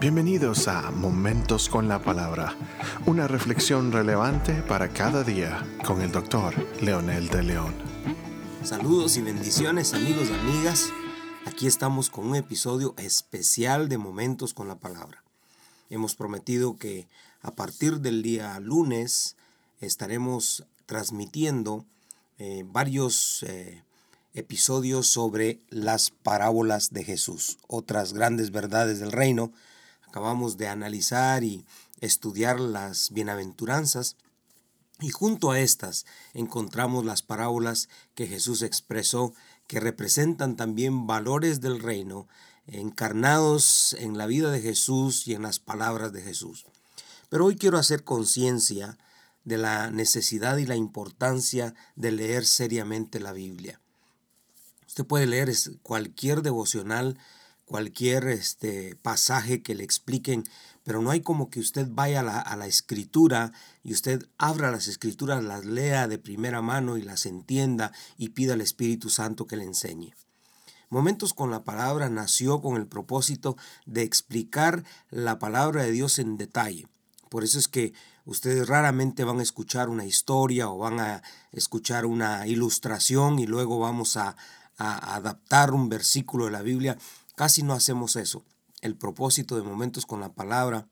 Bienvenidos a Momentos con la Palabra, una reflexión relevante para cada día con el doctor Leonel de León. Saludos y bendiciones amigos y amigas. Aquí estamos con un episodio especial de Momentos con la Palabra. Hemos prometido que a partir del día lunes estaremos transmitiendo eh, varios eh, episodios sobre las parábolas de Jesús, otras grandes verdades del reino. Acabamos de analizar y estudiar las bienaventuranzas y junto a estas encontramos las parábolas que Jesús expresó que representan también valores del reino encarnados en la vida de Jesús y en las palabras de Jesús. Pero hoy quiero hacer conciencia de la necesidad y la importancia de leer seriamente la Biblia. Usted puede leer cualquier devocional, cualquier este, pasaje que le expliquen, pero no hay como que usted vaya a la, a la escritura y usted abra las escrituras, las lea de primera mano y las entienda y pida al Espíritu Santo que le enseñe. Momentos con la palabra nació con el propósito de explicar la palabra de Dios en detalle. Por eso es que ustedes raramente van a escuchar una historia o van a escuchar una ilustración y luego vamos a, a adaptar un versículo de la Biblia. Casi no hacemos eso. El propósito de momentos con la palabra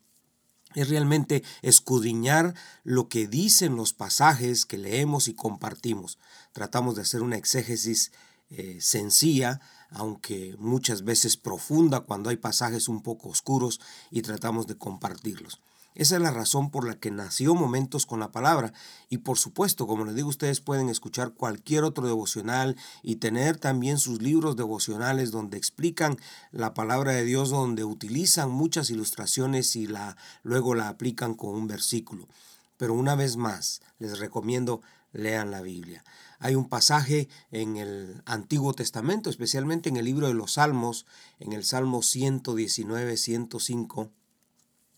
es realmente escudriñar lo que dicen los pasajes que leemos y compartimos. Tratamos de hacer una exégesis eh, sencilla, aunque muchas veces profunda cuando hay pasajes un poco oscuros y tratamos de compartirlos. Esa es la razón por la que nació Momentos con la Palabra. Y por supuesto, como les digo, ustedes pueden escuchar cualquier otro devocional y tener también sus libros devocionales donde explican la palabra de Dios, donde utilizan muchas ilustraciones y la, luego la aplican con un versículo. Pero una vez más, les recomiendo lean la Biblia. Hay un pasaje en el Antiguo Testamento, especialmente en el libro de los Salmos, en el Salmo 119, 105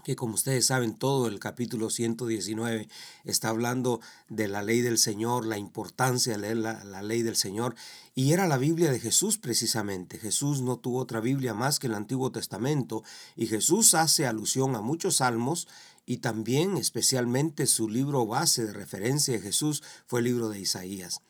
que como ustedes saben, todo el capítulo 119 está hablando de la ley del Señor, la importancia de leer la, la, ley del Señor, y era la Biblia de Jesús precisamente. Jesús no tuvo otra Biblia más que el Antiguo Testamento, y Jesús hace alusión a muchos salmos, y también especialmente su libro base de referencia de Jesús fue el libro de Isaías.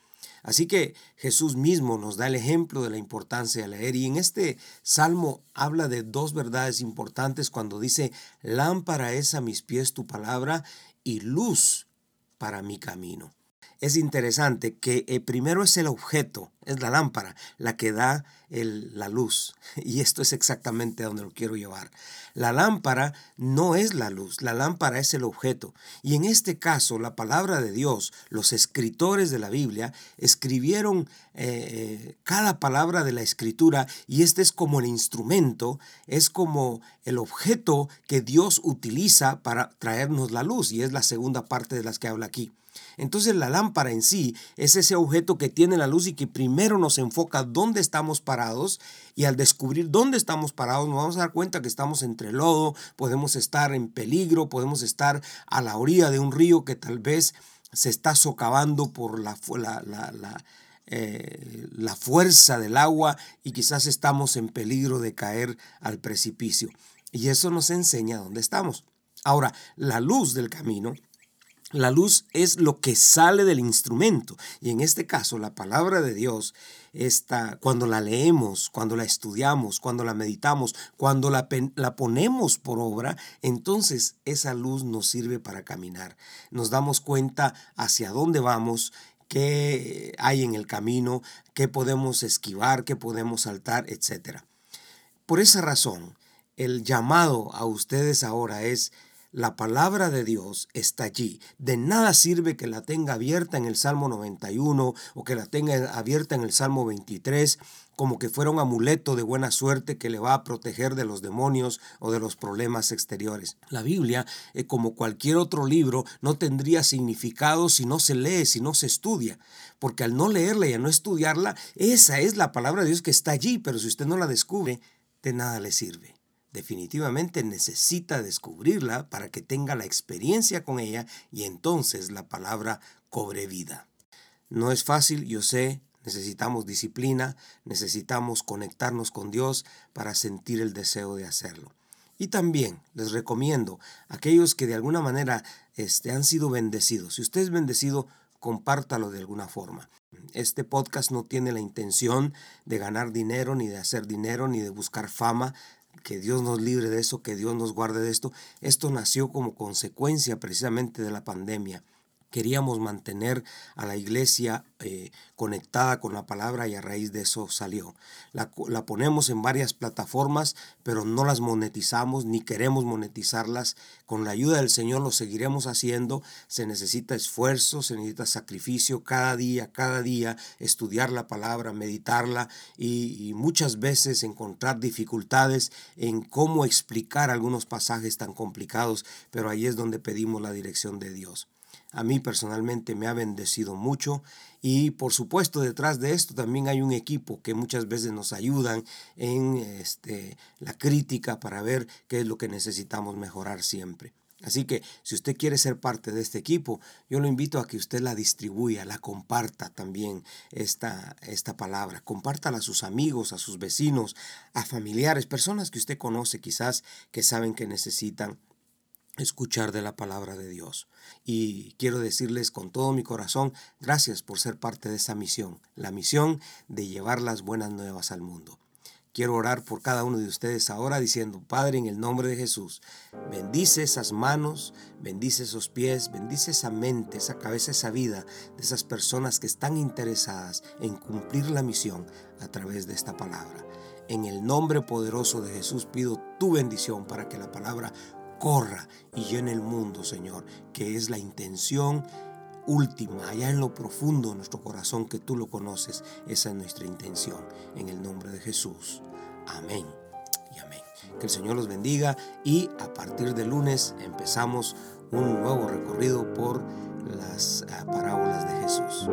Así que Jesús mismo nos da el ejemplo de la importancia de leer y en este salmo habla de dos verdades importantes cuando dice, lámpara es a mis pies tu palabra y luz para mi camino. Es interesante que eh, primero es el objeto, es la lámpara, la que da la luz. Y esto es exactamente a donde lo quiero llevar. La lámpara no es la luz, la lámpara es el objeto. Y en este caso, la palabra de Dios, los escritores de la Biblia, escribieron eh, cada palabra de la escritura y este es como el instrumento, es como el objeto que Dios utiliza para traernos la luz. Y es la segunda parte de las que habla aquí. Entonces la lámpara en sí es ese objeto que tiene la luz y que primero nos enfoca dónde estamos parados y al descubrir dónde estamos parados nos vamos a dar cuenta que estamos entre lodo, podemos estar en peligro, podemos estar a la orilla de un río que tal vez se está socavando por la, la, la, eh, la fuerza del agua y quizás estamos en peligro de caer al precipicio. Y eso nos enseña dónde estamos. Ahora, la luz del camino la luz es lo que sale del instrumento y en este caso la palabra de Dios está cuando la leemos, cuando la estudiamos, cuando la meditamos, cuando la, la, ponemos por obra, entonces esa luz nos sirve para caminar. Nos damos cuenta hacia dónde vamos, qué hay en el camino, qué podemos esquivar, qué podemos saltar, etc. Por esa razón, el llamado a ustedes ahora es la palabra de Dios está allí. De nada sirve que la tenga abierta en el Salmo 91 o que la tenga abierta en el Salmo 23 como que fuera un amuleto de buena suerte que le va a proteger de los demonios o de los problemas exteriores. La Biblia, eh, como cualquier otro libro, no tendría significado si no se lee, si no se estudia, porque al no leerla y a no estudiarla, esa es la palabra de Dios que está allí, pero si usted no la descubre, de nada le sirve definitivamente necesita descubrirla para que tenga la experiencia con ella y entonces la palabra cobre vida. No es fácil, yo sé, necesitamos disciplina, necesitamos conectarnos con Dios para sentir el deseo de hacerlo. Y también les recomiendo a aquellos que de alguna manera este, han sido bendecidos. Si usted es bendecido, compártalo de alguna forma. Este podcast no tiene la intención de ganar dinero, ni de hacer dinero, ni de buscar fama. Que Dios nos libre de eso, que Dios nos guarde de esto. Esto nació como consecuencia precisamente de la pandemia queríamos mantener a la iglesia eh, conectada con la palabra y a raíz de eso salió. La, ponemos en varias plataformas, pero no las monetizamos ni queremos monetizarlas. Con la ayuda del Señor lo seguiremos haciendo. Se necesita esfuerzo, se necesita sacrificio cada día, cada día, estudiar la palabra, meditarla y, y muchas veces encontrar dificultades en cómo explicar algunos pasajes tan complicados, pero ahí es donde pedimos la dirección de Dios a mí personalmente me ha bendecido mucho y por supuesto detrás de esto también hay un equipo que muchas veces nos ayudan en este, la crítica para ver qué es lo que necesitamos mejorar siempre. Así que si usted quiere ser parte de este equipo, yo lo invito a que usted la distribuya, la comparta también esta, esta palabra. Compártala a sus amigos, a sus vecinos, a familiares, personas que usted conoce quizás que saben que necesitan escuchar de la palabra de Dios. Y quiero decirles con todo mi corazón, gracias por ser parte de esa misión, la misión de llevar las buenas nuevas al mundo. Quiero orar por cada uno de ustedes ahora diciendo, Padre, en el nombre de Jesús, bendice esas manos, bendice esos pies, bendice esa mente, esa cabeza, esa vida de esas personas que están interesadas en cumplir la misión a través de esta palabra. En el nombre poderoso de Jesús pido tu bendición para que la palabra corra y llene el mundo, Señor, que es la intención última, allá en lo profundo de nuestro corazón, que tú lo conoces. Esa es nuestra intención. En el nombre de Jesús. Amén y amén. Que el Señor los bendiga y a partir de lunes empezamos un nuevo recorrido por las ah, parábolas de Jesús.